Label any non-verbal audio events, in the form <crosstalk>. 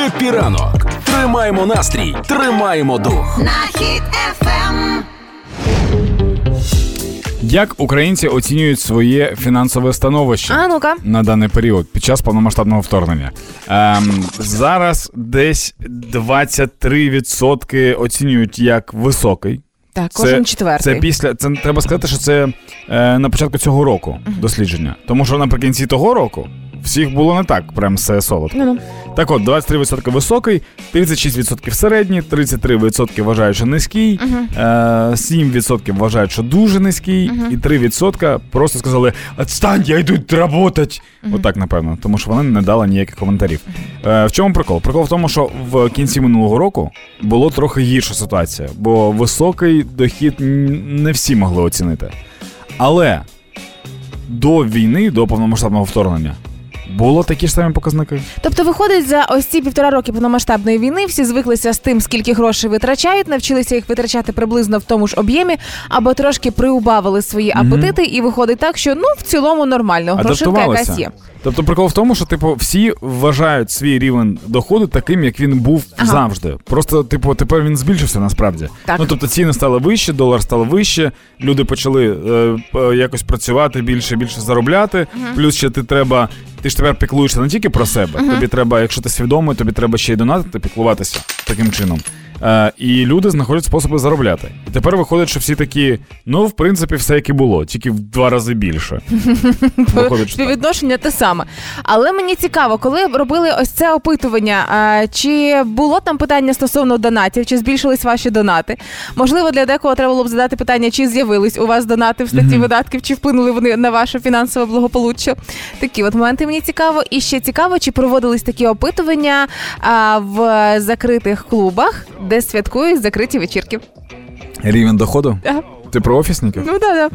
Хеппі ранок. Тримаємо настрій, тримаємо дух. на хід ефем. Як українці оцінюють своє фінансове становище А ну-ка. на даний період під час повномасштабного вторгнення? Ем, зараз десь 23% оцінюють як високий. Так, кожен четвертий. Це після це треба сказати, що це е, на початку цього року дослідження. Тому що наприкінці того року всіх було не так, прям все солодко. Ну-ну. Так от, 23% високий, 36% середній, 33% вважають, що низький, е, 7% вважають, що дуже низький, і 3% просто сказали: Отстань, я йду працювати. Отак, напевно, тому що вони не дали ніяких коментарів. Е, в чому прикол? Прикол в тому, що в кінці минулого року було трохи гірша ситуація, бо високий дохід не всі могли оцінити. Але до війни, до повномасштабного вторгнення, було такі ж самі показники. Тобто, виходить, за ось ці півтора роки повномасштабної війни всі звиклися з тим, скільки грошей витрачають, навчилися їх витрачати приблизно в тому ж об'ємі, або трошки приубавили свої апетити, і виходить так, що ну в цілому нормально, грошинка якась є. Тобто прикол в тому, що типу всі вважають свій рівень доходу таким, як він був Ага. завжди. Просто, типу, тепер він збільшився насправді. Так. Ну тобто ціни стали вище, долар став вище, люди почали е, п- якось працювати більше, більше заробляти. Плюс ще ти треба. Ти ж тепер піклуєшся не тільки про себе. Тобі треба, якщо ти свідомий, тобі треба ще й донатити, піклуватися таким чином. Е, і люди знаходять способи заробляти. І тепер виходить, що всі такі, ну, в принципі, все як і було, тільки в два рази більше. <laughs> Виходить. Співвідношення те саме. Але мені цікаво, коли робили ось це опитування, а, чи було там питання стосовно донатів, чи збільшились ваші донати? Можливо, для декого треба було б задати питання, чи з'явились у вас донати в статті видатків, чи вплинули вони на ваше фінансове благополуччя. Такі от моменти мені цікаво. І ще цікаво, чи проводились такі опитування а, в закритих клубах, де святкують закриті вечірки. Рівень доходу? Ага. Ти про офісників? Ну да, да.